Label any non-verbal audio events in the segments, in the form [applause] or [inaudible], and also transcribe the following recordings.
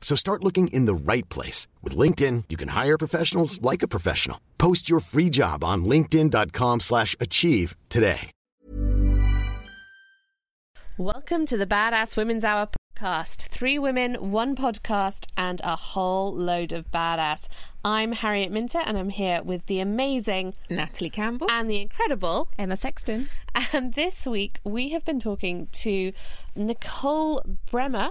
So start looking in the right place. With LinkedIn, you can hire professionals like a professional. Post your free job on linkedin.com slash achieve today. Welcome to the Badass Women's Hour podcast. Three women, one podcast, and a whole load of badass. I'm Harriet Minter, and I'm here with the amazing Natalie Campbell and the incredible Emma Sexton. And this week we have been talking to Nicole Bremner,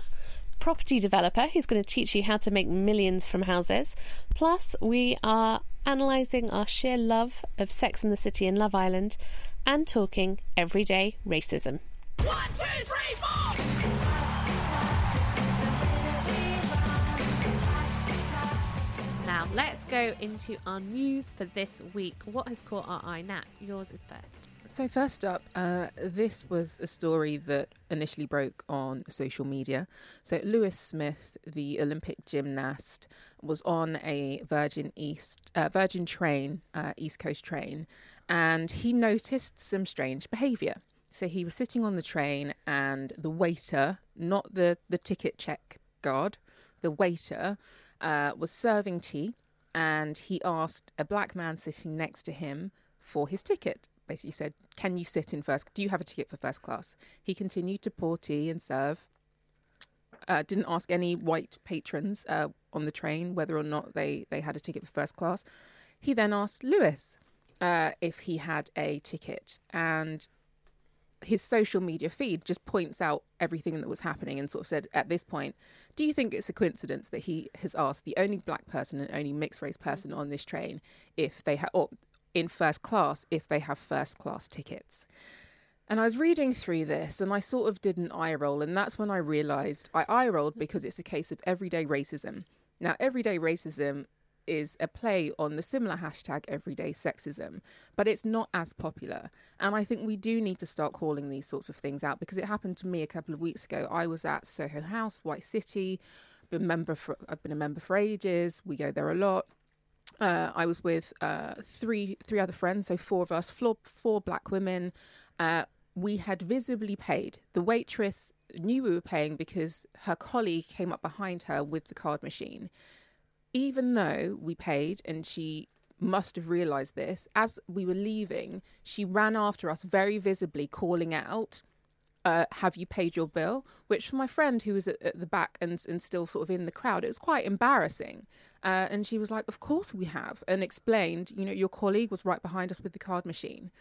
property developer, who's going to teach you how to make millions from houses. Plus, we are analysing our sheer love of Sex in the City and Love Island and talking everyday racism. One, two, three, four. Now, let's go into our news for this week. What has caught our eye? Nat, yours is first. So, first up, uh, this was a story that initially broke on social media. So, Louis Smith, the Olympic gymnast, was on a Virgin East uh, Virgin train, uh, East Coast train, and he noticed some strange behaviour. So, he was sitting on the train, and the waiter, not the the ticket check guard, the waiter, uh, was serving tea, and he asked a black man sitting next to him for his ticket. Basically, said, "Can you sit in first? Do you have a ticket for first class?" He continued to pour tea and serve. Uh, didn't ask any white patrons uh, on the train whether or not they they had a ticket for first class. He then asked Louis uh, if he had a ticket, and his social media feed just points out everything that was happening and sort of said at this point do you think it's a coincidence that he has asked the only black person and only mixed race person on this train if they had, or in first class if they have first class tickets and I was reading through this and I sort of did an eye roll and that's when I realized I eye rolled because it's a case of everyday racism now everyday racism is a play on the similar hashtag everyday sexism, but it's not as popular. And I think we do need to start calling these sorts of things out because it happened to me a couple of weeks ago. I was at Soho House, White City, been member for, I've been a member for ages. We go there a lot. Uh, I was with uh, three three other friends, so four of us, four, four black women. Uh, we had visibly paid. The waitress knew we were paying because her colleague came up behind her with the card machine even though we paid and she must have realized this, as we were leaving, she ran after us very visibly, calling out, uh, Have you paid your bill? Which for my friend who was at, at, the back and, and still sort of in the crowd, it was quite embarrassing. Uh, and she was like, Of course we have, and explained, You know, your colleague was right behind us with the card machine.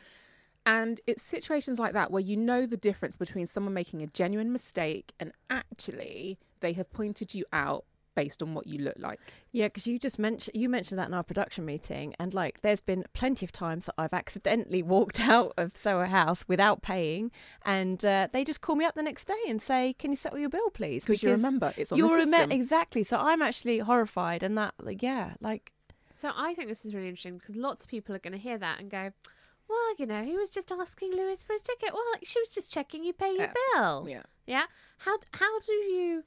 And it's situations like that where you know the difference between someone making a genuine mistake and actually they have pointed you out based on what you look like. Yeah, because you just mentioned you mentioned that in our production meeting, and like, there's been plenty of times that I've accidentally [laughs] walked out of Soho House without paying, and uh, they just call me up the next day and say, "Can you settle your bill, please?" Because you remember it's on you the system. exactly. So I'm actually horrified, and that, like, yeah, like. So I think this is really interesting because lots of people are going to hear that and go, well, you know, he was just asking Louis for his ticket. Well, she was just checking you pay your Yeah. bill. Yeah. Yeah. How how do you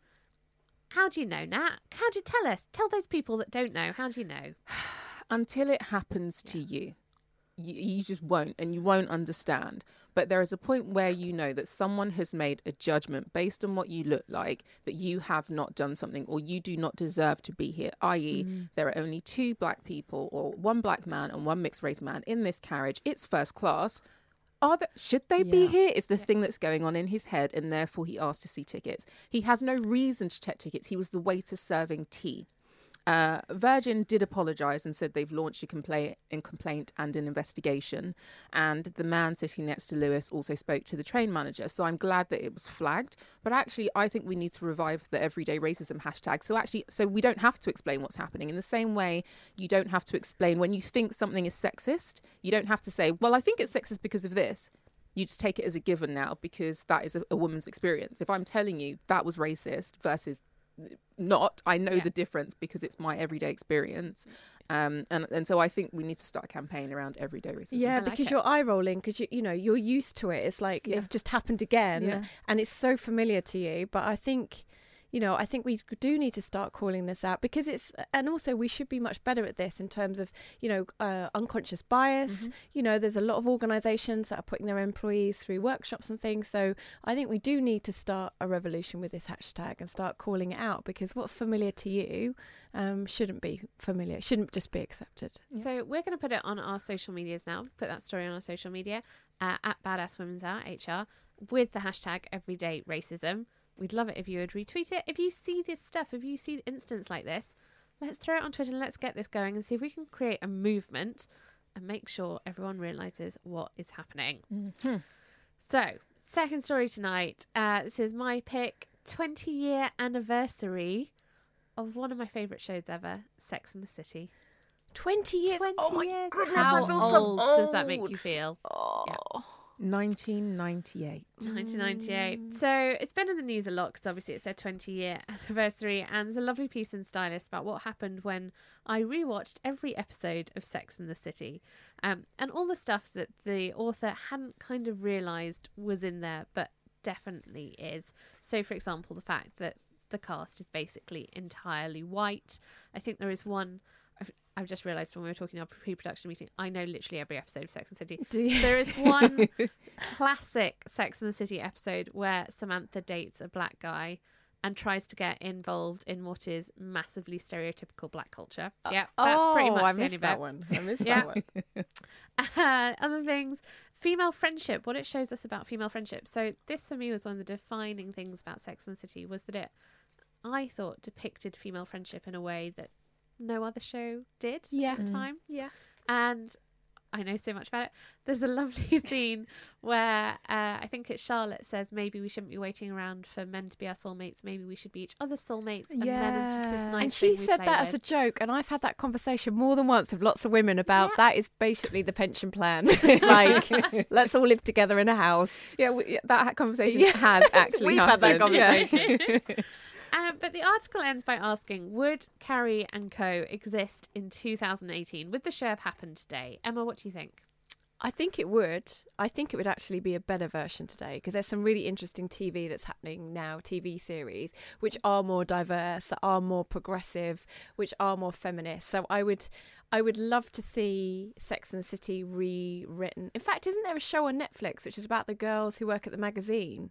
how do you know, Nat? How do you tell us? Tell those people that don't know. How do you know? [sighs] until it happens to you, you, you just won't and you won't understand. But there is a point where you know that someone has made a judgment based on what you look like that you have not done something or you do not deserve to be here, i.e., mm. there are only two black people or one black man and one mixed race man in this carriage. It's first class. Are there, should they be Yeah. here? Is the thing that's going on in his head, and therefore he asked to see tickets. He has no reason to check tickets. He was the waiter serving tea. Uh, Virgin did apologise and said they've launched a complaint, in complaint and an investigation. And the man sitting next to Louis also spoke to the train manager. So I'm glad that it was flagged. But actually, I think we need to revive the everyday racism hashtag. So actually, so we don't have to explain what's happening. In the same way, you don't have to explain when you think something is sexist. You don't have to say, "Well, I think it's sexist because of this." You just take it as a given now because that is a, a woman's experience. If I'm telling you that was racist versus not. I know Yeah. the difference because it's my everyday experience. Um, and, and so I think we need to start a campaign around everyday racism. Yeah, like because it. you're eye rolling because you you know you're used to it. It's like Yeah. it's just happened again, Yeah. and it's so familiar to you. But I think, you know, I think we do need to start calling this out because it's, and also we should be much better at this in terms of you know uh, unconscious bias. You know, there's a lot of organisations that are putting their employees through workshops and things. So I think we do need to start a revolution with this hashtag and start calling it out because what's familiar to you um, shouldn't be familiar. Shouldn't just be accepted. So we're going to put it on our social medias now. Put that story on our social media uh, at Badass Women's Hour HR with the hashtag Everyday Racism. We'd love it if you would retweet it. If you see this stuff, if you see incidents like this, let's throw it on Twitter and let's get this going and see if we can create a movement and make sure everyone realizes what is happening. So, second story tonight. Uh, this is my pick 20 year anniversary of one of my favourite shows ever, Sex and the City. Twenty years. 20 oh my years. goodness! How I feel so old does that make you feel? Oh. 1998. 1998. So it's been in the news a lot because obviously it's their 20 year [laughs] anniversary, and there's a lovely piece in Stylist about what happened when I rewatched every episode of Sex and the City, um, and all the stuff that the author hadn't kind of realised was in there, but definitely is. So, for example, the fact that the cast is basically entirely white. I think there is one. I've, I've just realised when we were talking in our pre-production meeting, I know literally every episode of Sex and the City. Do you? There is [laughs] one classic Sex and the City episode where Samantha dates a black guy and tries to get involved in what is massively stereotypical black culture. Yeah, that's pretty Oh, much I missed that bit. one. I missed Yeah. that one. [laughs] Uh, other things, female friendship. What it shows us about female friendship. So this for me was one of the defining things about Sex and the City was that it, I thought, depicted female friendship in a way that no other show did Yeah. at the Mm. time. Yeah. And I know so much about it. There's a lovely [laughs] scene where uh, I think it's Charlotte says maybe we shouldn't be waiting around for men to be our soulmates. Maybe we should be each other's soulmates. And men are just this nice and she said play that as a joke, and I've had that conversation more than once with lots of women about Yeah. that is basically the pension plan. [laughs] [laughs] Like, let's all live together in a house. Yeah, we, yeah, that conversation Yeah. has actually We've had that happened. Yeah. Um, but the article ends by asking Would Carrie and Co. exist in 2018? Would the show have happened today? Emma, what do you think? I think it would. I think it would actually be a better version today because there's some really interesting TV that's happening now, TV series, which are more diverse, that are more progressive, which are more feminist. So I would, I would love to see Sex and the City rewritten. In fact, isn't there a show on Netflix which is about the girls who work at the magazine?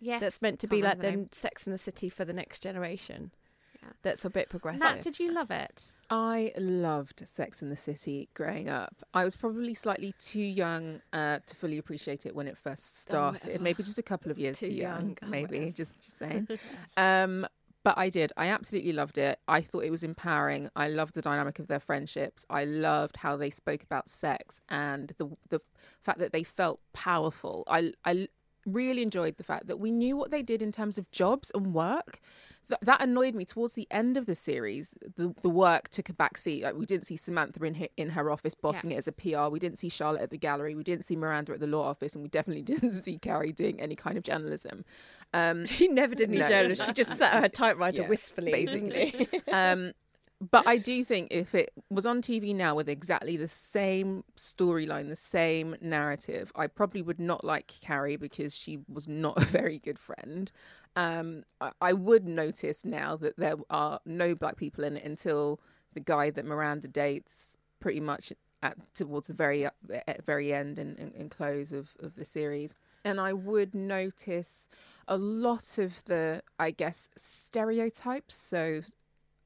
Yes. that's meant to be like remember the Sex and the City for the next generation. Yeah. That's a bit progressive. Nat, did you love it? I loved Sex in the City growing up. I was probably slightly too young uh, to fully appreciate it when it first started. whatever. maybe just a couple of years Too too, young. young. Oh, maybe whatever. just, just [laughs] saying. um, but I did. I absolutely loved it. I thought it was empowering. I loved the dynamic of their friendships. I loved how they spoke about sex and the the fact that they felt powerful. I I really enjoyed the fact that we knew what they did in terms of jobs and work. Th- that annoyed me towards the end of the series. The the work took a back seat. Like we didn't see Samantha in her, in her office bossing it as a PR. We didn't see Charlotte at the gallery. We didn't see Miranda at the law office, and we definitely [laughs] didn't see Carrie doing any kind of journalism. Um, [laughs] She never did any No. journalism. She just sat at her typewriter Yeah, wistfully, basically. [laughs] um, but I do think if it was on TV now with exactly the same storyline, the same narrative, I probably would not like Carrie because she was not [laughs] a very good friend. Um, I, I would notice now that there are no black people in it until the guy that Miranda dates pretty much at towards the very very end and, and, and close of, of the series. And I would notice a lot of the, I guess, stereotypes. So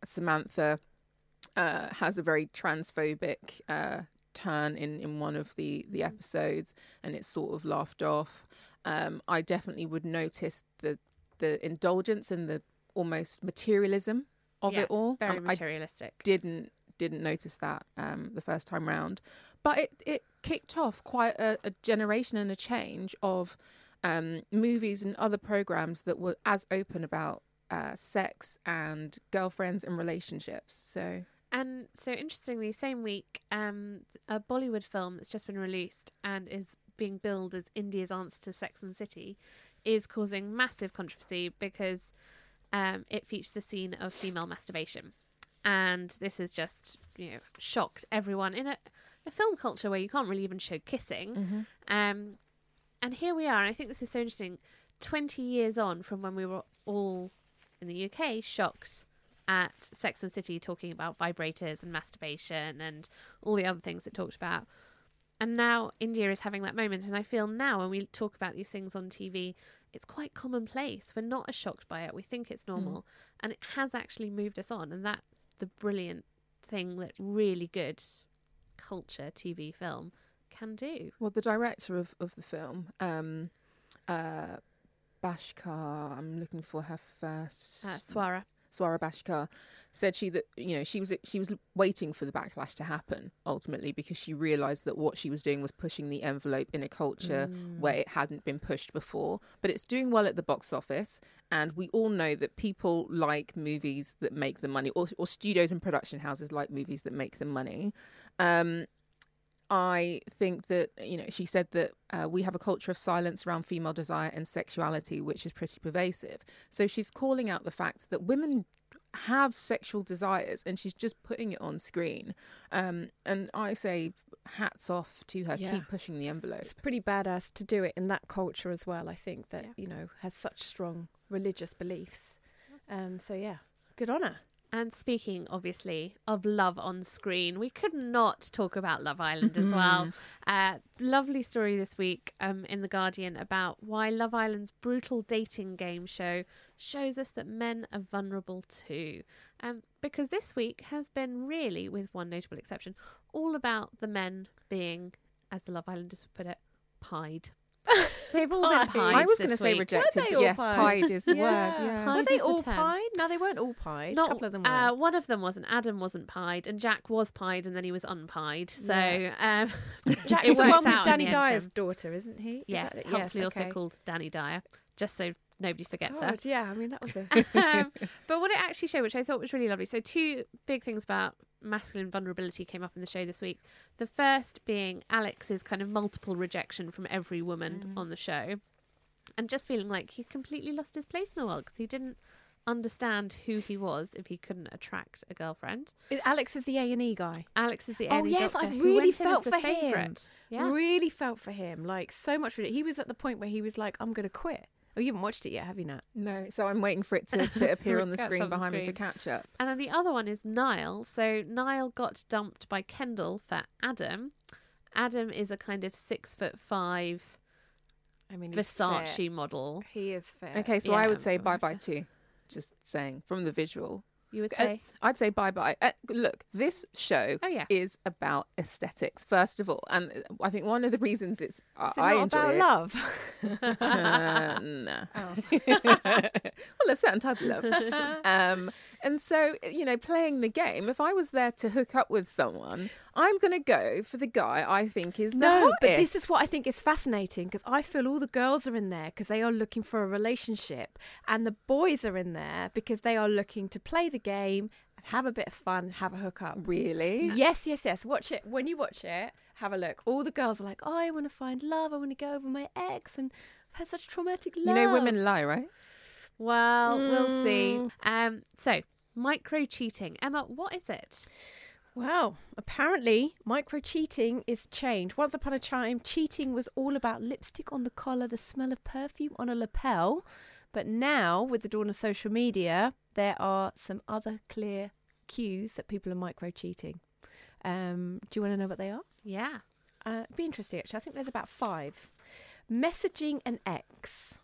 Samantha uh, has a very transphobic uh, turn in, in one of the, the episodes, and it's sort of laughed off. Um, I definitely would notice the the indulgence and the almost materialism of yeah, it all. Very Um, I materialistic. didn't didn't notice that um, the first time round, but it it kicked off quite a, a generation and a change of um, movies and other programs that were as open about uh, sex and girlfriends and relationships. So And so interestingly, same week, um, a Bollywood film that's just been released and is being billed as India's answer to Sex and City is causing massive controversy because um, it features a scene of female masturbation. And this has just, you know, shocked everyone in a, a film culture where you can't really even show kissing. Um, and here we are, and I think this is so interesting. 20 years on from when we were all in the UK shocked at Sex and City talking about vibrators and masturbation and all the other things it talked about. And now India is having that moment. And I feel now when we talk about these things on TV, it's quite commonplace. We're not as shocked by it. We think it's normal. And it has actually moved us on. And that's the brilliant thing that really good culture, TV, film can do. Well, the director of, of the film, um, uh, Bhasker, I'm looking for her first. Uh, Swara. Swara Bhasker said she that you know she was she was waiting for the backlash to happen ultimately because she realized that what she was doing was pushing the envelope in a culture where it hadn't been pushed before but it's doing well at the box office and we all know that people like movies that make them money or, or studios and production houses like movies that make them money um I think that you know she said that uh, we have a culture of silence around female desire and sexuality, which is pretty pervasive. So she's calling out the fact that women have sexual desires, and she's just putting it on screen. Um, and I say, hats off to her. Yeah. Keep pushing the envelope. It's pretty badass to do it in that culture as well. I think that Yeah. you know has such strong religious beliefs. Um, so yeah, good on her. And speaking, obviously, of love on screen, we could not talk about Love Island as well. Uh, lovely story this week um, in The Guardian about why Love Island's brutal dating game show shows us that men are vulnerable too. Um, because this week has been really, with one notable exception, all about the men being, as the Love Islanders would put it, pied. [laughs] They've all been Pied. pied. I was going to say rejected, they but all yes, pied? pied is the Yeah. word. Yeah. Pied Were they is the all pied? No, they weren't all pied. Not, a couple of them were. uh, one of them wasn't. Adam wasn't pied, and Jack was pied, and then he was unpied. So um, [laughs] Jack's [laughs] it the one with Danny the end for Dyer's daughter, isn't he? Is Yes, that it? helpfully also called Dani Dyer, just so nobody forgets her. God, yeah, I mean that was a um, but what it actually showed, which I thought was really lovely. So, two big things about masculine vulnerability came up in the show this week. The first being Alex's kind of multiple rejection from every woman mm. on the show, and just feeling like he completely lost his place in the world because he didn't understand who he was if he couldn't attract a girlfriend. Alex is the A and E guy. Alex is the Oh, only yes, doctor I really went in as felt for him. Yeah. Really felt for him, like so much. For it. He was at the point where he was like, "I'm going to quit." Oh, you haven't watched it yet, have you, Nat? No, so I'm waiting for it to, [laughs] to appear on the screen on the behind me for catch up. And then the other one is Niall. So Niall got dumped by Kendall for Adam. Adam is a kind of six foot five I mean, Versace model. He is fair. Okay, so I Yeah, would say bye bye too. Just saying from the visual. You would Uh. I'd say bye bye. Uh, look, this show Oh, yeah. is about aesthetics first of all, and uh, I think one of the reasons it's I Is it I enjoy about it. love? [laughs] [laughs] Uh, no. [laughs] well, a certain type of love. Um, and so, you know, playing the game, if I was there to hook up with someone, I'm going to go for the guy I think is the No, but this is what I think is fascinating because I feel all the girls are in there because they are looking for a relationship, and the boys are in there because they are looking to play the game and have a bit of fun, have a hookup. Really? Yes, yes, yes. Watch it. When you watch it, have a look. All the girls are like, oh, I want to find love. I want to go over my ex and I've had such traumatic love. You know, women lie, right? Well, we'll Mm. see. Um, so micro cheating. Emma, what is it? Wow. Apparently, micro cheating is changed. Once upon a time, cheating was all about lipstick on the collar, the smell of perfume on a lapel. But now, with the dawn of social media, there are some other clear cues that people are micro cheating. Um, do you want to know what they are? Yeah. Uh, it'd be interesting, actually. I think there's about five. Messaging an ex.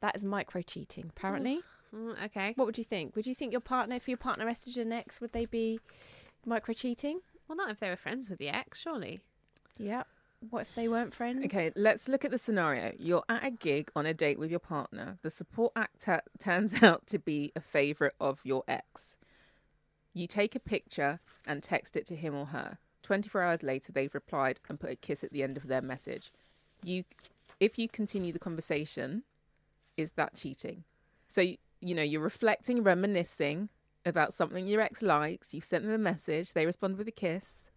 That is micro cheating, apparently. Mm, okay. What would you think? Would you think your partner, if your partner messaged an ex, would they be micro cheating? Well, not if they were friends with the ex, surely. Yeah. what if they weren't friends? Okay, let's look at the scenario. You're at a gig on a date with your partner. The support actor turns [laughs] out to be a favourite of your ex. You take a picture and text it to him or her. 24 hours later, they've replied and put a kiss at the end of their message. You, if you continue the conversation, is that cheating? So, you know, you're reflecting, reminiscing about something your ex likes. You've sent them a message. They respond with a kiss.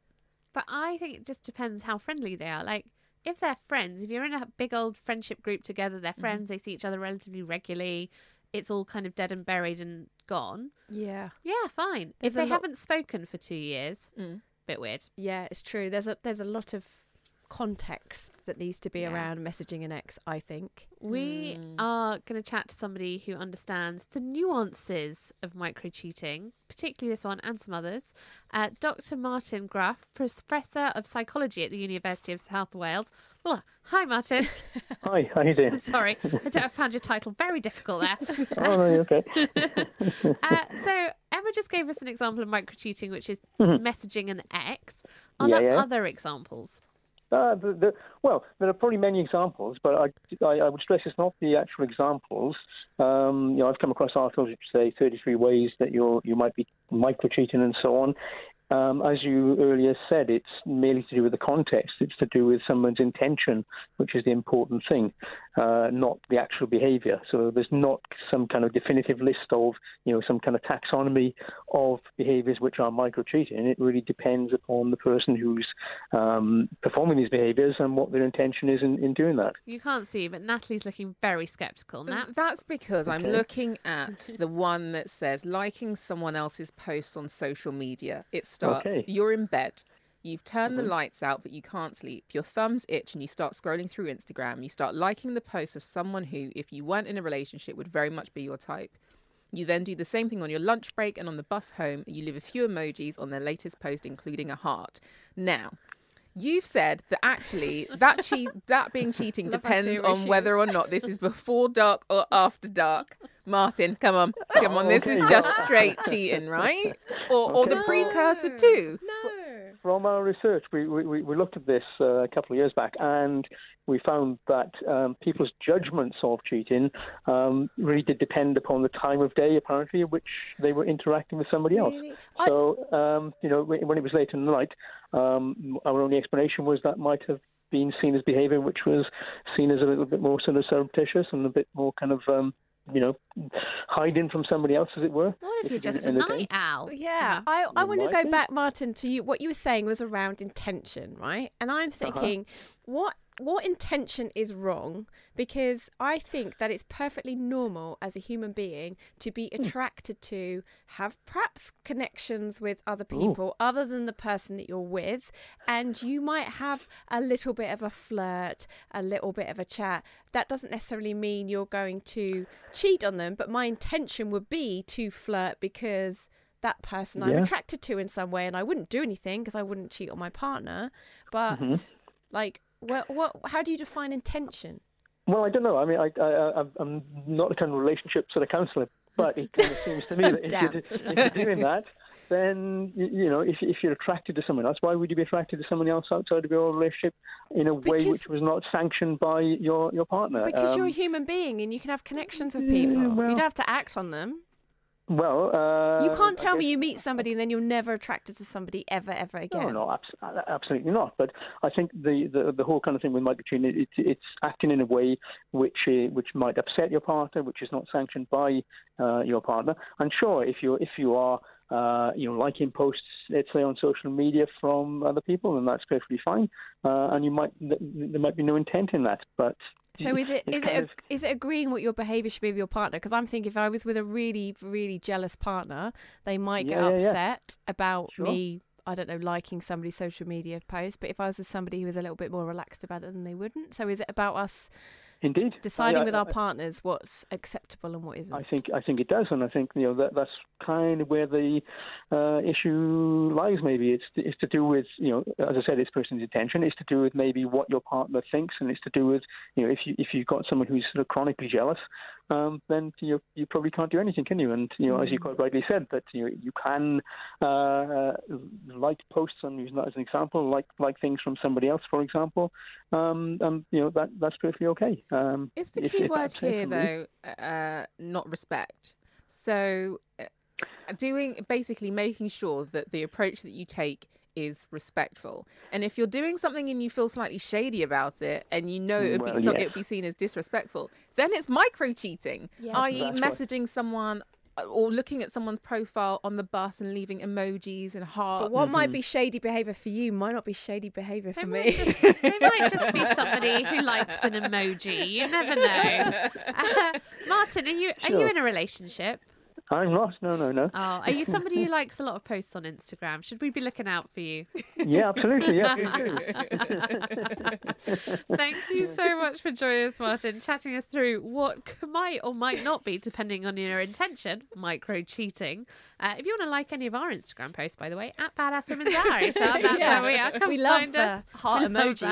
But I think it just depends how friendly they are. Like, if they're friends, if you're in a big old friendship group together, they're friends, they see each other relatively regularly, it's all kind of dead and buried and gone. Yeah. Yeah, fine. There's if they lot- haven't spoken for two years, Mm. bit weird. Yeah, it's true. There's a there's a lot of context that needs to be Yeah. around messaging an ex, I think. We Mm. are going to chat to somebody who understands the nuances of micro cheating, particularly this one and some others. Uh, Dr. Martin Graff, Professor of Psychology at the University of South Wales. Well, hi, Martin. [laughs] Hi, how are you doing? Sorry, I, don't, [laughs] I found your title very difficult there. [laughs] oh, no, you're okay. uh, so Emma just gave us an example of micro cheating, which is Mhm. messaging an ex. Are Yeah, there yeah. other examples? Uh, the, the, well, there are probably many examples, but I, I, I would stress it's not the actual examples. Um, you know, I've come across articles which say 33 ways that you're, you might be micro cheating and so on. Um, as you earlier said, it's merely to do with the context. It's to do with someone's intention, which is the important thing, uh, not the actual behaviour. So there's not some kind of definitive list of, you know, some kind of taxonomy of behaviours which are micro cheating. It really depends upon the person who's um, performing these behaviours and what their intention is in, in doing that. You can't see, but Natalie's looking very sceptical. Nat, That's because I'm looking at [laughs] the one that says liking someone else's posts on social media. It starts, Okay. you're in bed. You've turned the lights out, but you can't sleep. Your thumbs itch and you start scrolling through Instagram. You start liking the posts of someone who, if you weren't in a relationship, would very much be your type. You then do the same thing on your lunch break and on the bus home. You leave a few emojis on their latest post, including a heart. Now, you've said that actually that [laughs] cheat that being cheating depends on whether or not this is before dark or after dark. Martin, come on, come on. This is just straight cheating, right? Or, or the precursor too. No. From our research, we, we, we looked at this uh, a couple of years back, and we found that um, people's judgments of cheating um, really did depend upon the time of day, apparently, at which they were interacting with somebody else. Really? So, um, you know, when when it was late in the night, um, our only explanation was that might have been seen as behaviour which was seen as a little bit more sort of surreptitious and a bit more kind of, um, you know, hiding from somebody else, as it were. what if you're just a in the day. night owl? Yeah, Emma? I, I want to go be. back, Martin, to you. What you were saying was around intention, right? And I'm uh-huh. thinking, what what intention is wrong? Because I think that it's perfectly normal as a human being to be attracted to, have perhaps connections with other people other than the person that you're with, and you might have a little bit of a flirt, a little bit of a chat. That doesn't necessarily mean you're going to cheat on them, but my intention would be to flirt because that person I'm attracted to in some way, and I wouldn't do anything because I wouldn't cheat on my partner. But Mhm. like, what, what? How do you define intention? Well, I don't know. I mean, I, I, I'm- not a kind of relationship sort of counsellor, but it kind of seems to me [laughs] that if, you're, if you're doing that, then you, know, if, if you're attracted to someone else, why would you be attracted to someone else outside of your relationship in a way which was not sanctioned by your your partner? Because you're a Um, human being and you can have connections with yeah, people. well- you don't have to act on them. Well, uh, you can't tell me you meet somebody and then you're never attracted to somebody ever, ever again. No, no, uh, absolutely not. But I think the, the, the whole kind of thing with it, it, it's acting in a way which uh, which might upset your partner, which is not sanctioned by uh, your partner. And sure, if you if you are uh, you know liking posts, let's say on social media from other people, then that's perfectly fine. Uh, and you might th- there might be no intent in that, but So is it it's it is it agreeing what your behaviour should be with your partner? Because I'm thinking if I was with a really really jealous partner, they might get Yeah, yeah, yeah. upset about Sure. me. I don't know, liking somebody's social media post. But if I was with somebody who was a little bit more relaxed about it, then they wouldn't. So is it about us indeed deciding I- with I- our partners what's acceptable and what isn't? I think I think it does, and I think you know that that's kind of where the uh, issue lies. Maybe it's it's to do with you know, as I said, it's person's intention. It's to do with maybe what your partner thinks, and it's to do with you know if you if you've got someone who's sort of chronically jealous, um, then you know, you probably can't do anything, can you? And you know, as you quite rightly said, that you know, you can uh, like posts on using that as an example, like like things from somebody else, for example. Um, and you know that that's perfectly okay. Um, Is the key if word here, though, uh, not respect? So, uh, doing basically making sure that the approach that you take is respectful. And if you're doing something and you feel slightly shady about it, and you know it would Well, be so, yes. it would be seen as disrespectful, then it's micro cheating, i.e., That's right. messaging someone. uh, Or looking at someone's profile on the bus and leaving emojis and hearts. But what might be shady behaviour for you might not be shady behaviour for They me. might, just, they might just be somebody who likes an emoji. You never know. Uh, [laughs] [laughs] Martin, are you are you in a relationship? I'm not. No, no, no. Oh, are you somebody who likes a lot of posts on Instagram? Should we be looking out for you? Yeah, absolutely. Yeah, please. [laughs] Thank you so much for joining us, Martin, chatting us through what might or might not be, depending on your intention, micro cheating. Uh, if you want to like any of our Instagram posts, by the way, at Badass Women's Irish, uh, that's [laughs] where we are. Come we love find the us. heart [laughs] We emoji.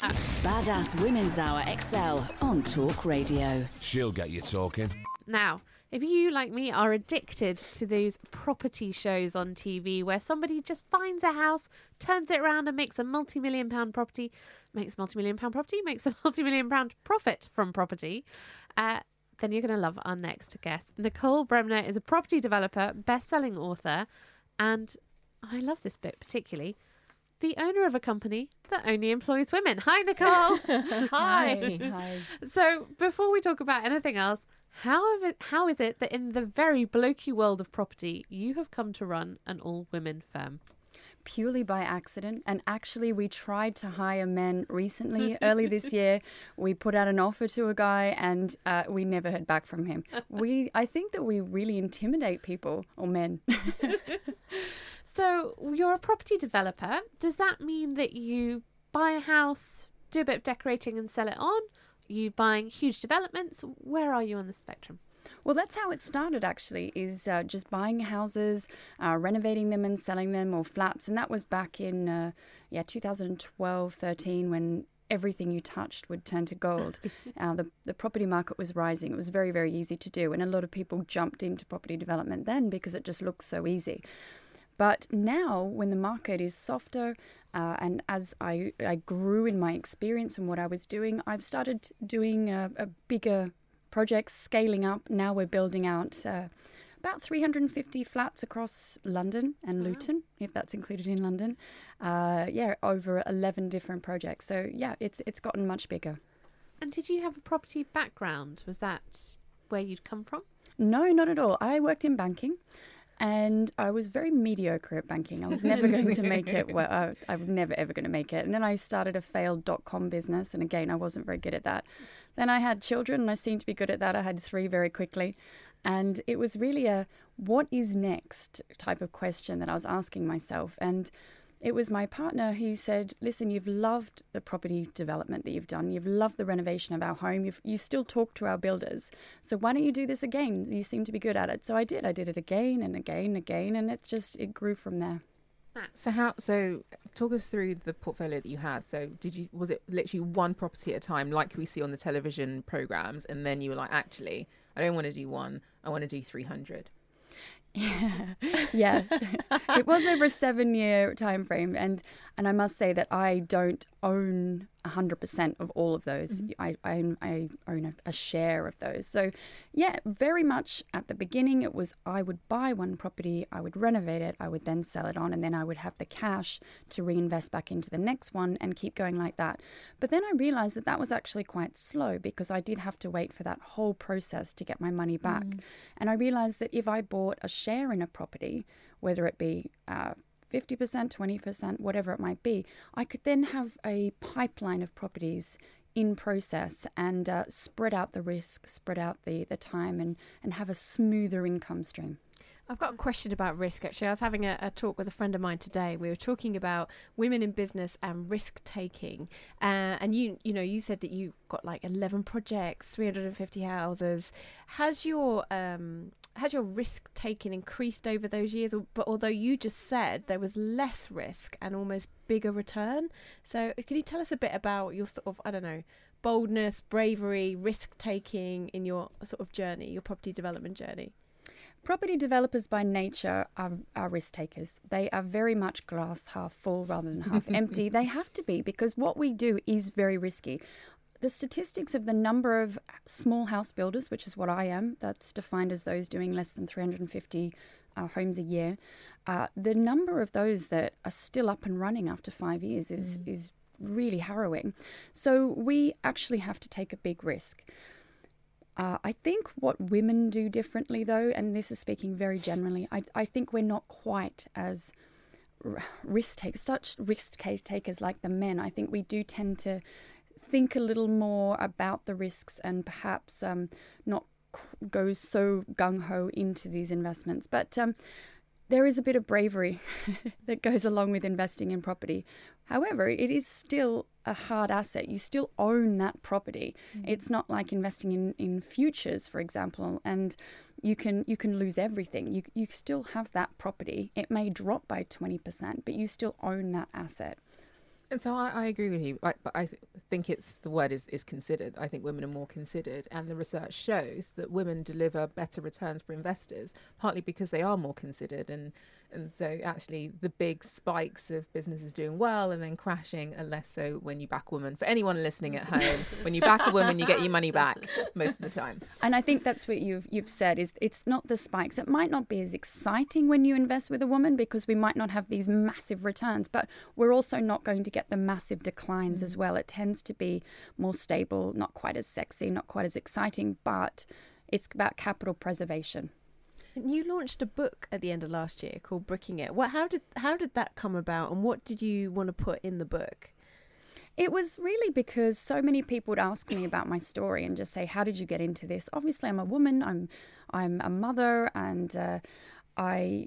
Badass Women's Hour XL on Talk Radio. She'll get you talking. Now, if you, like me, are addicted to those property shows on TV where somebody just finds a house, turns it around, and makes a multi million pound property, makes multi million pound property, [laughs] makes a multi million pound profit from property, uh, then you're going to love our next guest. Nicole Bremner is a property developer, best selling author, and I love this bit particularly. The owner of a company that only employs women. Hi, Nicole. [laughs] Hi. Hi. So before we talk about anything else, how have it, how is it that in the very blokey world of property, you have come to run an all-women firm? Purely by accident. And actually, we tried to hire men recently, [laughs] early this year. We put out an offer to a guy and uh, we never heard back from him. [laughs] We, I think that we really intimidate people or men. So you're a property developer. Does that mean that you buy a house, do a bit of decorating, and sell it on? you buying huge developments? Where are you on the spectrum? Well, that's how it started actually, is uh, just buying houses, uh, renovating them and selling them or flats. And that was back in, uh, yeah, 2012, 13 when everything you touched would turn to gold. [laughs] uh, the, the property market was rising. It was very, very easy to do. And a lot of people jumped into property development then because it just looks so easy. But now, when the market is softer, uh, and as I, I grew in my experience and what I was doing, I've started doing a, a bigger projects, scaling up. Now we're building out uh, about 350 flats across London and Luton, if that's included in London. Uh, yeah, over 11 different projects. So yeah, it's it's gotten much bigger. And did you have a property background? Was that where you'd come from? No, not at all. I worked in banking. And I was very mediocre at banking. I was never [laughs] going to make it. Well, I, I was never ever going to make it. And then I started a failed dot com business, and again, I wasn't very good at that. Then I had children, and I seemed to be good at that. I had three very quickly, and it was really a "what is next" type of question that I was asking myself. And it was my partner who said, "Listen, you've loved the property development that you've done. You've loved the renovation of our home. You've, you still talk to our builders. So why don't you do this again? You seem to be good at it." So I did. I did it again and again and again, and it's just it grew from there. So how? So talk us through the portfolio that you had. So did you? Was it literally one property at a time, like we see on the television programs, and then you were like, actually, I don't want to do one. I want to do three hundred. [laughs] Yeah, yeah. [laughs] it was over a seven-year time frame, and and I must say that I don't own hundred percent of all of those. I, I I own a, a share of those. So, yeah, very much at the beginning, it was I would buy one property, I would renovate it, I would then sell it on, and then I would have the cash to reinvest back into the next one and keep going like that. But then I realized that that was actually quite slow because I did have to wait for that whole process to get my money back. And I realized that if I bought a share in a property, whether it be uh, 50%, 20%, whatever it might be, I could then have a pipeline of properties in process and uh, spread out the risk, spread out the, the time, and, and have a smoother income stream. I've got a question about risk. Actually, I was having a, a talk with a friend of mine today. We were talking about women in business and risk taking, uh, and you, you know, you said that you got like eleven projects, three hundred and fifty houses. Has your um, has your risk taking increased over those years? But although you just said there was less risk and almost bigger return, so can you tell us a bit about your sort of I don't know boldness, bravery, risk taking in your sort of journey, your property development journey? Property developers by nature are, are risk takers. They are very much glass half full rather than half [laughs] empty. They have to be because what we do is very risky. The statistics of the number of small house builders, which is what I am, that's defined as those doing less than 350 uh, homes a year, uh, the number of those that are still up and running after five years is, is really harrowing. So we actually have to take a big risk. Uh, I think what women do differently, though, and this is speaking very generally, I, I think we're not quite as risk takers, such risk takers like the men. I think we do tend to think a little more about the risks and perhaps um, not go so gung ho into these investments. But um, there is a bit of bravery [laughs] that goes along with investing in property. However, it is still a hard asset. You still own that property. Mm. It's not like investing in, in futures, for example, and you can you can lose everything. You you still have that property. It may drop by twenty percent, but you still own that asset. And so I, I agree with you, I, but I th- think it's the word is, is considered. I think women are more considered, and the research shows that women deliver better returns for investors, partly because they are more considered, and and so actually the big spikes of businesses doing well and then crashing are less so when you back a woman. For anyone listening at home, [laughs] when you back a woman, you get your money back most of the time. And I think that's what you've you've said is it's not the spikes. It might not be as exciting when you invest with a woman because we might not have these massive returns, but we're also not going to get the massive declines as mm. well. It tends to be more stable, not quite as sexy, not quite as exciting, but it's about capital preservation. You launched a book at the end of last year called Bricking It. What how did how did that come about and what did you want to put in the book? It was really because so many people would ask me about my story and just say, "How did you get into this?" Obviously, I'm a woman. I'm I'm a mother, and uh, I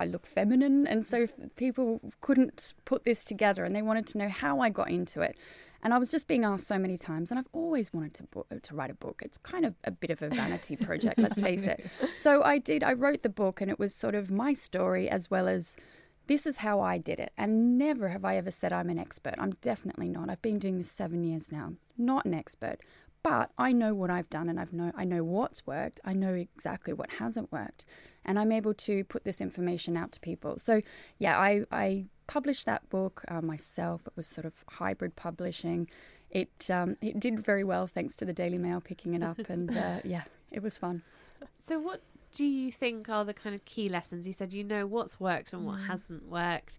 I look feminine, and so people couldn't put this together, and they wanted to know how I got into it. And I was just being asked so many times, and I've always wanted to bo- to write a book. It's kind of a bit of a vanity [laughs] project, let's face it. So I did. I wrote the book, and it was sort of my story as well as this is how I did it. And never have I ever said I'm an expert. I'm definitely not. I've been doing this seven years now. Not an expert. But I know what I've done and I've know I know what's worked. I know exactly what hasn't worked. And I'm able to put this information out to people. So yeah, I, I published that book uh, myself. It was sort of hybrid publishing. It um, it did very well thanks to the Daily Mail picking it up and uh, [laughs] yeah, it was fun. So what do you think are the kind of key lessons? You said you know what's worked and what Mm. hasn't worked.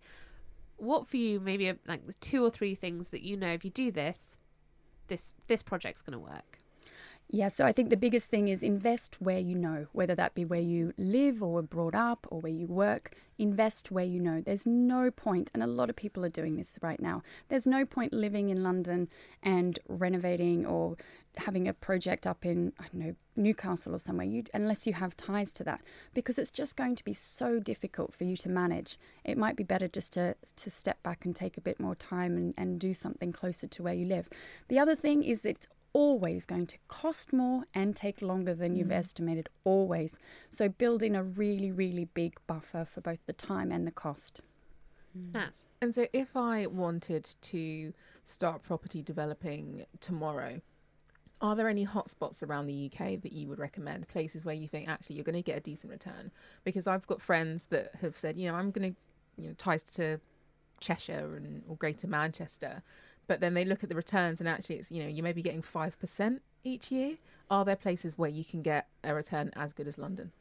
What for you, maybe like the two or three things that you know if you do this, this this project's going to work. Yeah, so I think the biggest thing is invest where you know, whether that be where you live or were brought up or where you work. Invest where you know. There's no point, and a lot of people are doing this right now. There's no point living in London and renovating or having a project up in I don't know Newcastle or somewhere. You unless you have ties to that, because it's just going to be so difficult for you to manage. It might be better just to to step back and take a bit more time and, and do something closer to where you live. The other thing is that it's always going to cost more and take longer than you've mm. estimated, always. So build in a really, really big buffer for both the time and the cost. Mm. Nat, And so, if I wanted to start property developing tomorrow, are there any hotspots around the UK that you would recommend? Places where you think actually you're going to get a decent return? Because I've got friends that have said, you know, I'm going to, you know, ties to Cheshire and or Greater Manchester, but then they look at the returns and actually it's, you know, you may be getting five percent each year. Are there places where you can get a return as good as London?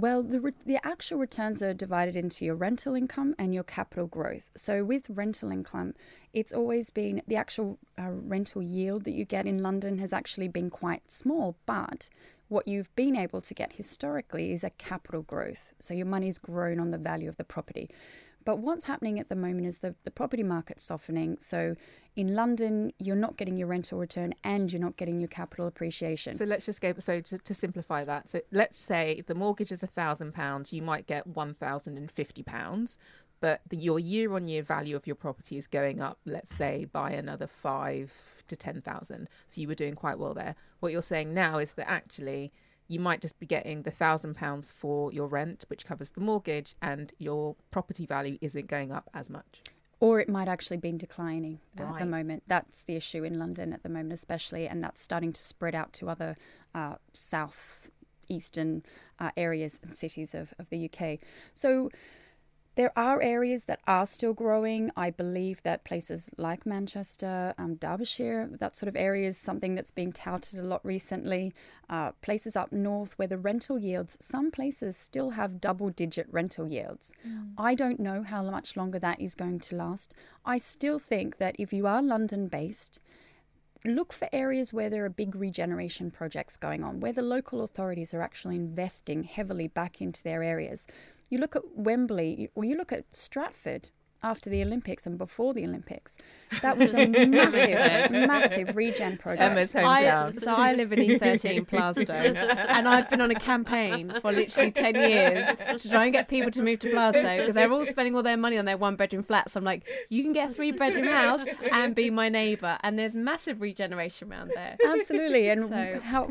Well, the, re- the actual returns are divided into your rental income and your capital growth. So, with rental income, it's always been the actual uh, rental yield that you get in London has actually been quite small, but what you've been able to get historically is a capital growth. So, your money's grown on the value of the property. But what's happening at the moment is the, the property market's softening. So in London, you're not getting your rental return and you're not getting your capital appreciation. So let's just go. So to, to simplify that, so let's say the mortgage is a thousand pounds, you might get one thousand and fifty pounds, but the, your year-on-year value of your property is going up. Let's say by another five to ten thousand. So you were doing quite well there. What you're saying now is that actually you might just be getting the thousand pounds for your rent, which covers the mortgage, and your property value isn't going up as much. or it might actually be declining at the moment. That's the issue in London at the moment, especially, and that's starting to spread out to other uh, south eastern uh, areas and cities of, of the UK. So there are areas that are still growing. I believe that places like Manchester, um, Derbyshire, that sort of area is something that's being touted a lot recently. Uh, places up north where the rental yields, some places still have double digit rental yields. I don't know how much longer that is going to last. I still think that if you are London based, look for areas where there are big regeneration projects going on, where the local authorities are actually investing heavily back into their areas. You look at Wembley, or you look at Stratford after the Olympics and before the Olympics. [laughs] That was a massive, massive regen project. Emma's I, hometown. so I live in E13 Plaistow, and I've been on a campaign for literally 10 years to try and get people to move to Plaistow because they're all spending all their money on their one bedroom flats. So I'm like, you can get a three bedroom house and be my neighbour, and there's massive regeneration around there. Absolutely, and So, how,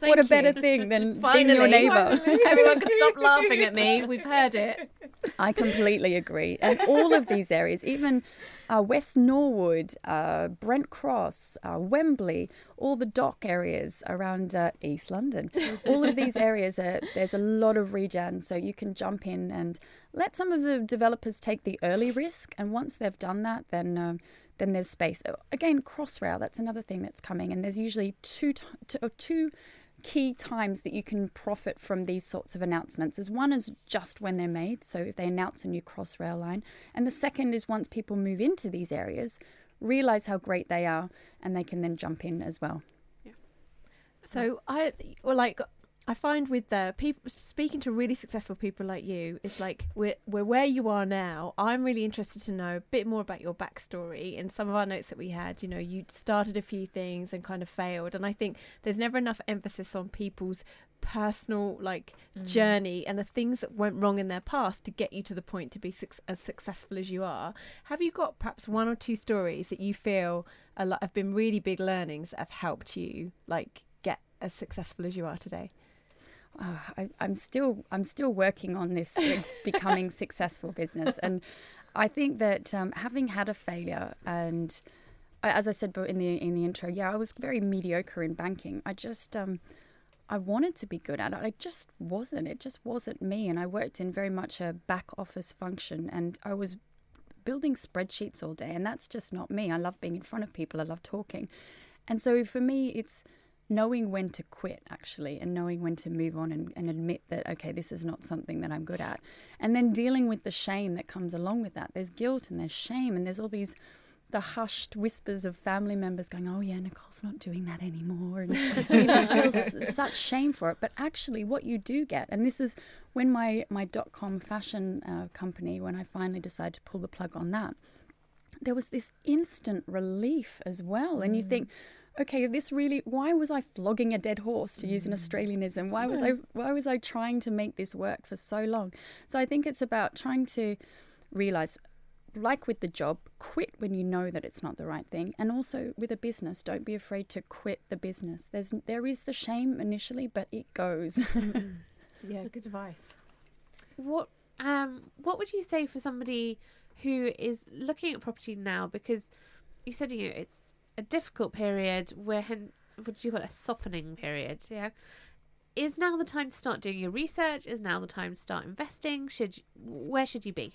what a you. better thing than being your neighbour. everyone can stop laughing at me. We've heard it. I completely agree. And all of these areas, even uh, West Norwood, uh, Brent Cross, uh, Wembley, all the dock areas around uh, East London, all of these areas, are, there's a lot of regen. So you can jump in and let some of the developers take the early risk. And once they've done that, then. Um, then there's space. Uh, Again, Crossrail, that's another thing that's coming. And there's usually two, t- uh, two key times that you can profit from these sorts of announcements is one is just when they're made so if they announce a new crossrail line and the second is once people move into these areas realize how great they are and they can then jump in as well Yeah. So I, or like, I find with the people speaking to really successful people like you, it's like we're we're where you are now. I'm really interested to know a bit more about your backstory. In some of our notes that we had, you know, you started a few things and kind of failed, and I think there's never enough emphasis on people's personal like mm. journey and the things that went wrong in their past to get you to the point to be suc as successful as you are. Have you got perhaps one or two stories that you feel a lot have been really big learnings that have helped you like get as successful as you are today? Uh, I, I'm still I'm still working on this [laughs] becoming successful business, and I think that um, having had a failure and as I said in the in the intro, yeah, I was very mediocre in banking. I just um, I wanted to be good at it. I just wasn't. It just wasn't me, and I worked in very much a back office function, and I was building spreadsheets all day, and that's just not me. I love being in front of people. I love talking, and so for me, it's knowing when to quit actually and knowing when to move on and, and admit that okay this is not something that i'm good at and then dealing with the shame that comes along with that there's guilt and there's shame and there's all these the hushed whispers of family members going, "Oh yeah, Nicole's not doing that anymore," and [laughs] you just feel such shame for it. But actually, what you do get, and this is when my my dot com fashion uh, company, when I finally decided to pull the plug on that, there was this instant relief as well, and you think. Okay, this really. Why was I flogging a dead horse to use an Australianism? Why was I? Why was I trying to make this work for so long? So I think it's about trying to realize like with the job, quit when you know that it's not the right thing, and also with a business, don't be afraid to quit the business. There's there is the shame initially, but it goes. [laughs] yeah, [laughs] good advice. What um what would you say for somebody who is looking at property now? Because you said you know, it's a difficult period. We're in what do you call it? A softening period. Yeah. Is now the time to start doing your research? Is now the time to start investing? Should where should you be?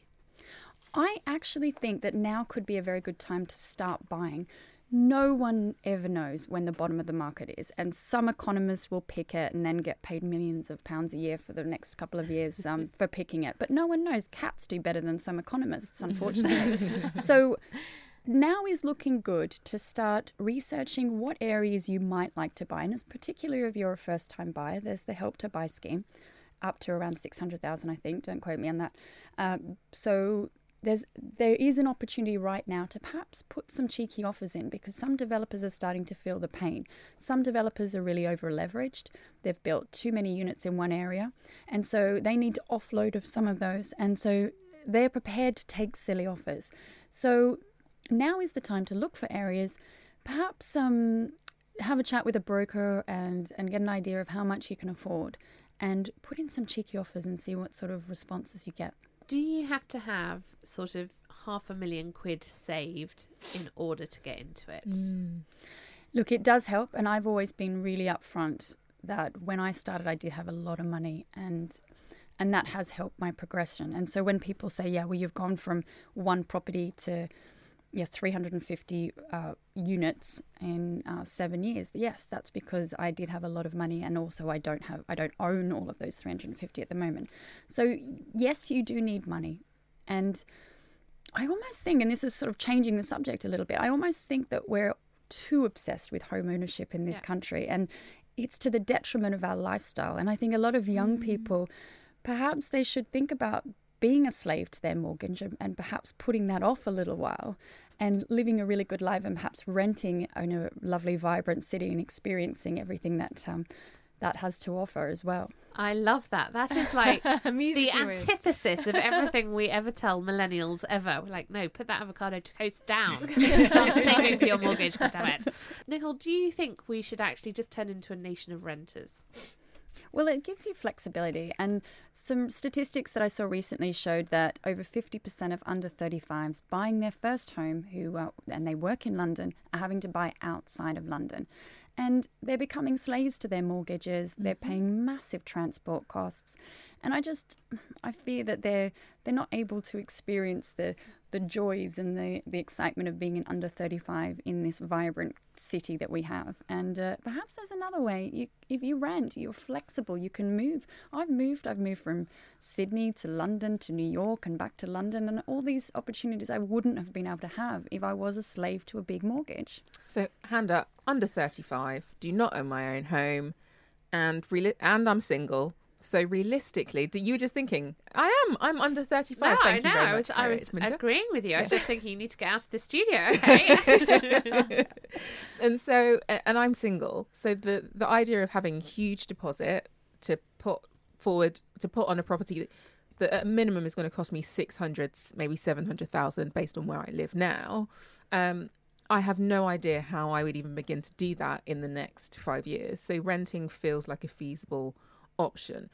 I actually think that now could be a very good time to start buying. No one ever knows when the bottom of the market is, and some economists will pick it and then get paid millions of pounds a year for the next couple of years [laughs] um, for picking it. But no one knows. Cats do better than some economists, [laughs] unfortunately. so now is looking good to start researching what areas you might like to buy, and it's particularly if you're a first-time buyer. There's the Help to Buy scheme, up to around six hundred thousand, I think. Don't quote me on that. Um, so there's there is an opportunity right now to perhaps put some cheeky offers in because some developers are starting to feel the pain. Some developers are really over leveraged. They've built too many units in one area, and so they need to offload of some of those, and so they're prepared to take silly offers. So now is the time to look for areas, perhaps um, have a chat with a broker and and get an idea of how much you can afford, and put in some cheeky offers and see what sort of responses you get do you have to have sort of half a million quid saved in order to get into it? Mm. Look, it does help, and I've always been really upfront that when I started, I did have a lot of money, and and that has helped my progression. And so when people say, "Yeah, well, you've gone from one property to yeah, 350 uh, units in uh, seven years. Yes, that's because I did have a lot of money, and also I don't have, I don't own all of those 350 at the moment. So yes, you do need money, and I almost think, and this is sort of changing the subject a little bit. I almost think that we're too obsessed with home ownership in this yeah. country, and it's to the detriment of our lifestyle. And I think a lot of young mm. people, perhaps they should think about being a slave to their mortgage and, and, perhaps putting that off a little while and living a really good life and perhaps renting in a lovely, vibrant city and experiencing everything that um, that has to offer as well. I love that. That is like [laughs] the antithesis of everything we ever tell millennials ever. We're like, no, put that avocado toast down. [laughs] Start saving for your mortgage, God damn it. Nicole, do you think we should actually just turn into a nation of renters? Well, it gives you flexibility. And some statistics that I saw recently showed that over 50% of under 35s buying their first home, who uh, and they work in London, are having to buy outside of London. And they're becoming slaves to their mortgages. They're mm-hmm. paying massive transport costs. And I just, I fear that they're they're not able to experience the the joys and the, the excitement of being an under 35 in this vibrant city that we have. And uh, perhaps there's another way. You, if you rent, you're flexible, you can move. I've moved, I've moved from Sydney to London to New York and back to London, and all these opportunities I wouldn't have been able to have if I was a slave to a big mortgage. So, Handa, under 35, do not own my own home, and, re- and I'm single so realistically, do you were just thinking, I am, I'm under 35. No, Thank no, I was, I was agreeing with you. I was just [laughs] thinking you need to get out of the studio. Okay. [laughs] and so, and I'm single. So the, the idea of having a huge deposit to put forward, to put on a property that at minimum is going to cost me 600, maybe 700,000 based on where I live now. Um, I have no idea how I would even begin to do that in the next five years. So renting feels like a feasible option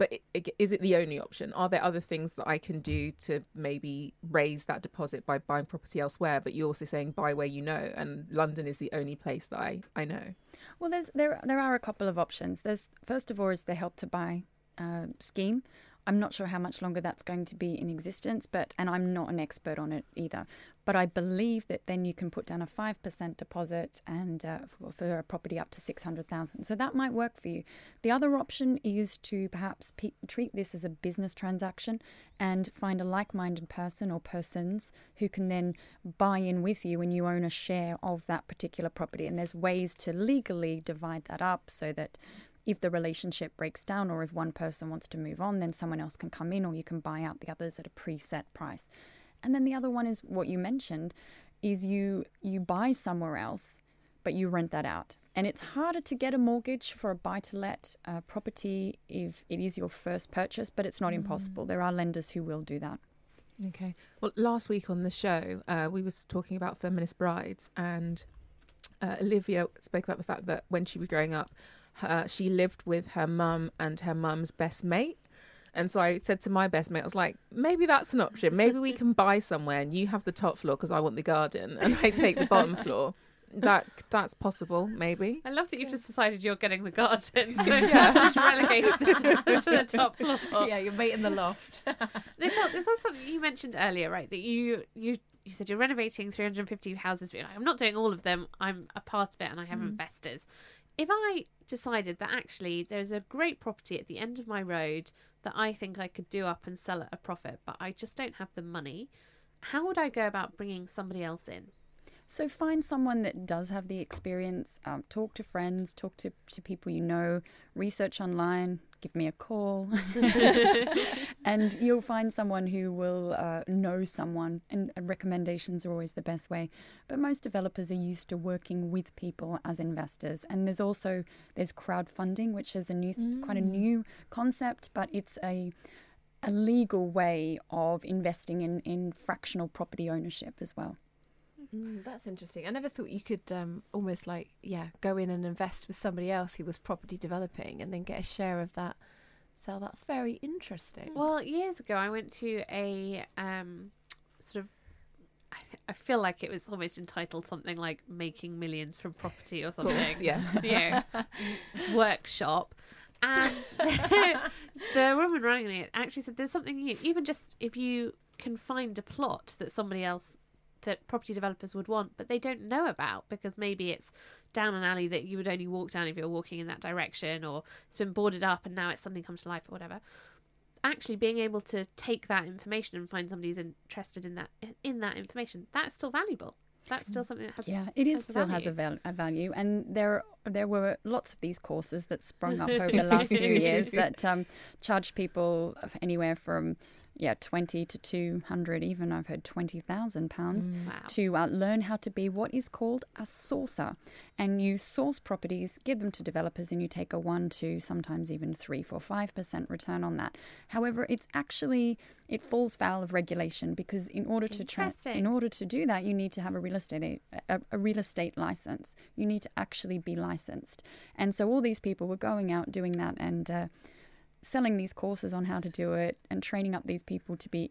but is it the only option? Are there other things that i can do to maybe raise that deposit by buying property elsewhere but you're also saying buy where you know and london is the only place that i i know? Well there's there there are a couple of options. There's first of all is the help to buy uh, scheme I'm not sure how much longer that's going to be in existence, but and I'm not an expert on it either. But I believe that then you can put down a five percent deposit and uh, for, for, a property up to six hundred thousand. So that might work for you. The other option is to perhaps pe- treat this as a business transaction and find a like-minded person or persons who can then buy in with you and you own a share of that particular property. And there's ways to legally divide that up so that if the relationship breaks down or if one person wants to move on, then someone else can come in or you can buy out the others at a preset price. And then the other one is what you mentioned is you you buy somewhere else but you rent that out. And it's harder to get a mortgage for a buy to let uh, property if it is your first purchase, but it's not mm. impossible. There are lenders who will do that. Okay. Well, last week on the show, uh, we was talking about feminist brides, and uh, Olivia spoke about the fact that when she was growing up, her, she lived with her mum and her mum's best mate. And so I said to my best mate, I was like, maybe that's an option. Maybe we can buy somewhere and you have the top floor because I want the garden and I take the bottom [laughs] floor. That that's possible, maybe. I love that you've just decided you're getting the garden, so yeah. [laughs] relegated to, [laughs] to the top floor. Yeah, your mate in the loft. Nicole, this was something you mentioned earlier, right? That you you you said you're renovating 350 houses. But I'm not doing all of them. I'm a part of it, and I have mm. investors if I decided that actually there's a great property at the end of my road that I think I could do up and sell at a profit, but I just don't have the money, how would I go about bringing somebody else in? So find someone that does have the experience. Um, talk to friends, talk to, to people you know, research online, give me a call, [laughs] and you'll find someone who will uh, know someone. And recommendations are always the best way. But most developers are used to working with people as investors. And there's also there's crowdfunding, which is a new, mm. quite a mm. new concept, but it's a a legal way of investing in, in fractional property ownership as well. Mm, that's interesting. I never thought you could um, almost like, yeah, go in and invest with somebody else who was property developing and then get a share of that. So that's very interesting. Well, years ago, I went to a um, sort of I, th- I, feel like it was almost entitled something like making millions from property or something. Course, yeah. [laughs] Know, [laughs] workshop. And the, [laughs] the woman running it actually said there's something you, even just if you can find a plot that somebody else that property developers would want, but they don't know about because maybe it's down an alley that you would only walk down if you're walking in that direction, or it's been boarded up and now it's suddenly come to life or whatever. Actually, being able to take that information and find somebody who's interested in that in that information that's still valuable. That's still something that has yeah, it is still value. has a, val- a, value, and there there were lots of these courses that sprung up [laughs] over the last few [laughs] years that um, charged people anywhere from yeah, 20 to 200, even I've heard 20,000 pounds mm. wow. to uh, learn how to be what is called a sourcer. And you source properties, give them to developers, and you take a 1, 2, sometimes even 3, 4, 5% return on that. However, it's actually, it falls foul of regulation because in order to tra- in order to do that, you need to have a real estate a, a real estate license. You need to actually be licensed. And so all these people were going out doing that and uh, selling these courses on how to do it and training up these people to be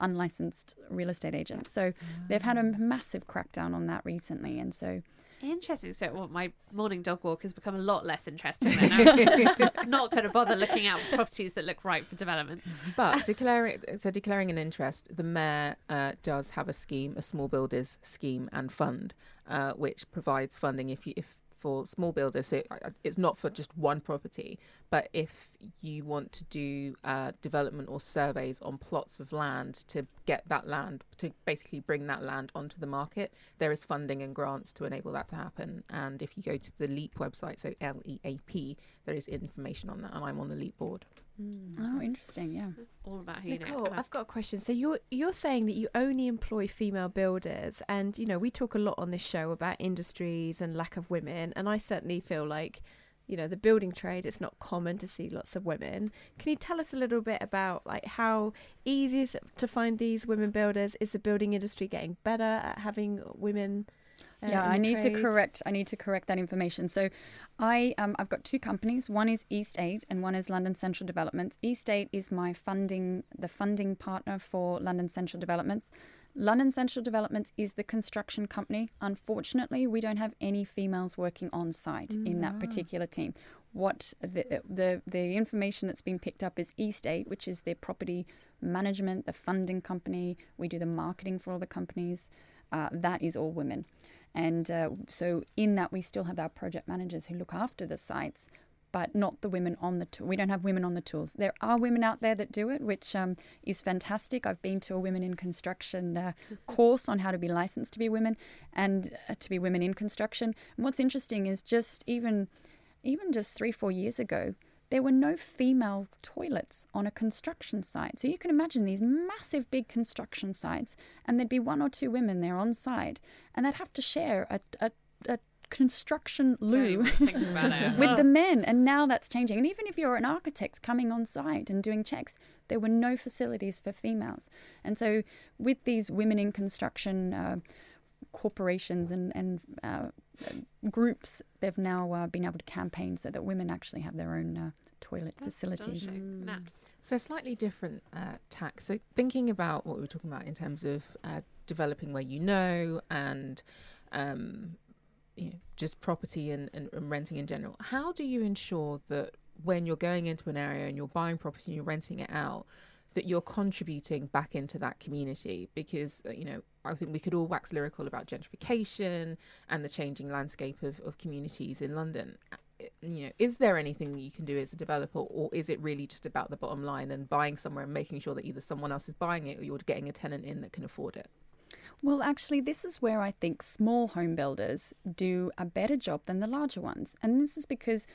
unlicensed real estate agents. So they've had a ah. massive crackdown on that recently, and so. Interesting. So, well, my morning dog walk has become a lot less interesting. I'm [laughs] not going to bother looking at properties that look right for development. But declaring so declaring an interest, the mayor uh, does have a scheme, a small builders scheme and fund, uh, which provides funding if you if for small builders. So it's not for just one property, but if you want to do uh, development or surveys on plots of land to get that land, to basically bring that land onto the market, there is funding and grants to enable that to happen. And if you go to the LEAP website, so L E A P, there is information on that, and I'm on the LEAP board. Mm. Oh, interesting. Yeah. All about who Nicole, you know. I've got a question. So you're you're saying that you only employ female builders, and you know we talk a lot on this show about industries and lack of women, and I certainly feel like. You know the building trade. It's not common to see lots of women. Can you tell us a little bit about like how easy is it to find these women builders? Is the building industry getting better at having women uh, yeah, I need trade. to correct. I need to correct that information. So, I um, I've got two companies. One is East Eight, and one is London Central Developments. East Eight is my funding, the funding partner for London Central Developments. London Central Developments is the construction company. Unfortunately, we don't have any females working on site mm, in that particular team. what the, the the information that's been picked up is eState, which is their property management, the funding company. We do the marketing for all the companies. Uh, that is all women. And uh, so, in that, we still have our project managers who look after the sites, but not the women on the tool. We don't have women on the tools. There are women out there that do it, which um, is fantastic. I've been to a women in construction uh, [laughs] course on how to be licensed to be women and uh, to be women in construction. And what's interesting is just even even just three four years ago, there were no female toilets on a construction site. So you can imagine these massive big construction sites, and there'd be one or two women there on site, and they'd have to share a, a, a construction loo [laughs] with the men. And now that's changing. And even if you're an architect coming on site and doing checks, there were no facilities for females. And so with these women in construction, uh, corporations and, and uh, groups, they've now uh, been able to campaign so that women actually have their own uh, toilet That's facilities. astonishing. So slightly different uh, tack. So thinking about what we were talking about in terms of uh, developing where you know and um, you know, just property and, and, and renting in general. How do you ensure that when you're going into an area and you're buying property and you're renting it out, that you're contributing back into that community? Because uh, you know, I think we could all wax lyrical about gentrification and the changing landscape of, of communities in London. Uh, You know, is there anything you can do as a developer, or is it really just about the bottom line and buying somewhere and making sure that either someone else is buying it or you're getting a tenant in that can afford it? Well, actually, this is where I think small home builders do a better job than the larger ones. And this is because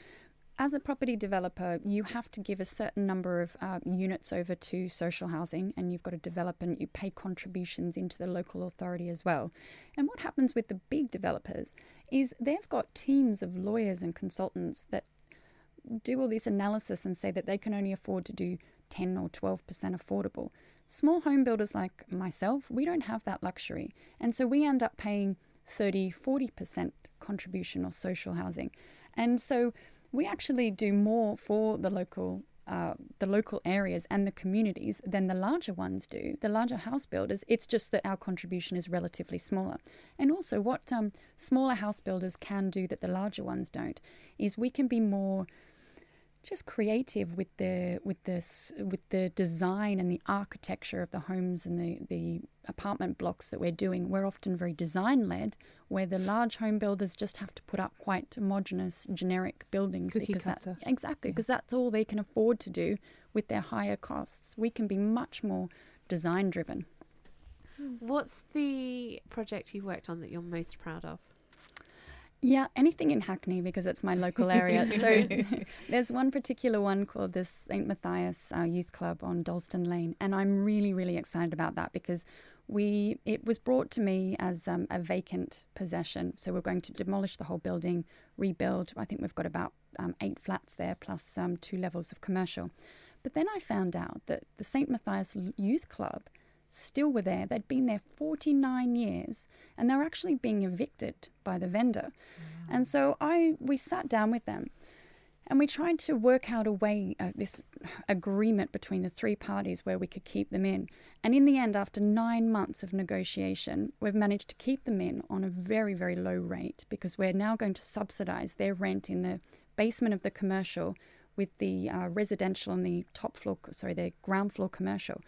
as a property developer, you have to give a certain number of uh, units over to social housing, and you've got to develop and you pay contributions into the local authority as well. And what happens with the big developers is they've got teams of lawyers and consultants that do all this analysis and say that they can only afford to do 10 or 12% affordable. Small home builders like myself, we don't have that luxury. And so we end up paying 30, 40% contribution or social housing. And so we actually do more for the local uh, the local areas and the communities than the larger ones do, the larger house builders. It's just that our contribution is relatively smaller. And also, what um, smaller house builders can do that the larger ones don't is we can be more just creative with the with this with the design and the architecture of the homes and the the apartment blocks that we're doing. We're often very design led where the large home builders just have to put up quite homogenous generic buildings Cookie because that exactly because that's all they can afford to do with their higher costs. We can be much more design driven What's the project you've worked on that you're most proud of? Yeah, anything in Hackney because it's my local area. [laughs] so [laughs] there's one particular one called the St. Matthias uh, Youth Club on Dalston Lane, and I'm really, really excited about that because we it was brought to me as um, a vacant possession. So we're going to demolish the whole building, rebuild. I think we've got about um, eight flats there plus um, two levels of commercial. But then I found out that the St. Matthias Youth Club still were there. They'd been there 49 years and they were actually being evicted by the vendor. And so I we sat down with them and we tried to work out a way, uh, this agreement between the three parties where we could keep them in. And in the end, after nine months of negotiation, we've managed to keep them in on a very, very low rate because we're now going to subsidize their rent in the basement of the commercial with the uh, residential and the top floor, sorry, the ground floor commercial.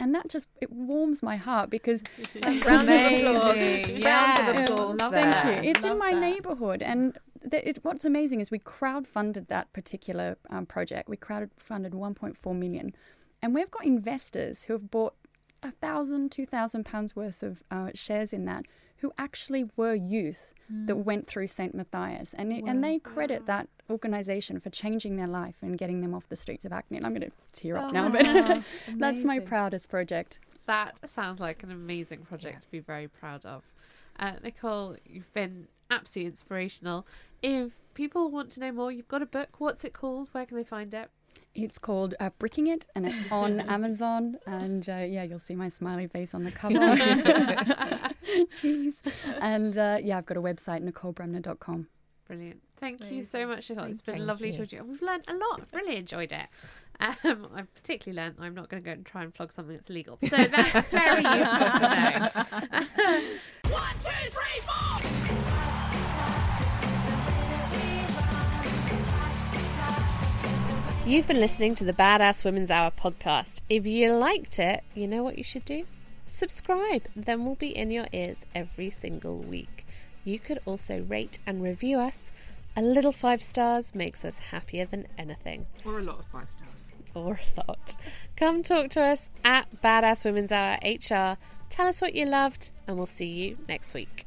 And that just it warms my heart because [laughs] Round of applause. Amazing. Yes. Round of applause Love there. Thank you. It's in my that. neighbourhood, and th- it's, what's amazing is we crowdfunded that particular um, project. We crowdfunded 1.4 million, and we've got investors who have bought a thousand, two thousand pounds worth of uh, shares in that, who actually were youth that went through St Matthias, and it, and they credit that organisation for changing their life and getting them off the streets of Hackney. And I'm going to tear up now, [laughs] but [laughs] that's my proudest project. That sounds like an amazing project to be very proud of. Uh, Nicole, you've been absolutely inspirational. If people want to know more, you've got a book. What's it called? Where can they find it? It's called uh, Bricking It, and it's [laughs] on Amazon. And uh, yeah, you'll see my smiley face on the cover. [laughs] [laughs] Jeez. And uh, yeah, I've got a website, nicolebremner.com. Brilliant. Thank you so much, Nicole. It's been Thank lovely you. talking to you. We've learned a lot. I've really enjoyed it. Um, I've particularly learned I'm not going to go and try and flog something that's illegal. So that's very useful to know. One, two, three, four. You've been listening to the Badass Women's Hour podcast. If you liked it, you know what you should do? Subscribe, then we'll be in your ears every single week. You could also rate and review us. A little five stars makes us happier than anything. Or a lot of five stars. Or a lot. Come talk to us at Badass Women's Hour HR. Tell us what you loved, and we'll see you next week.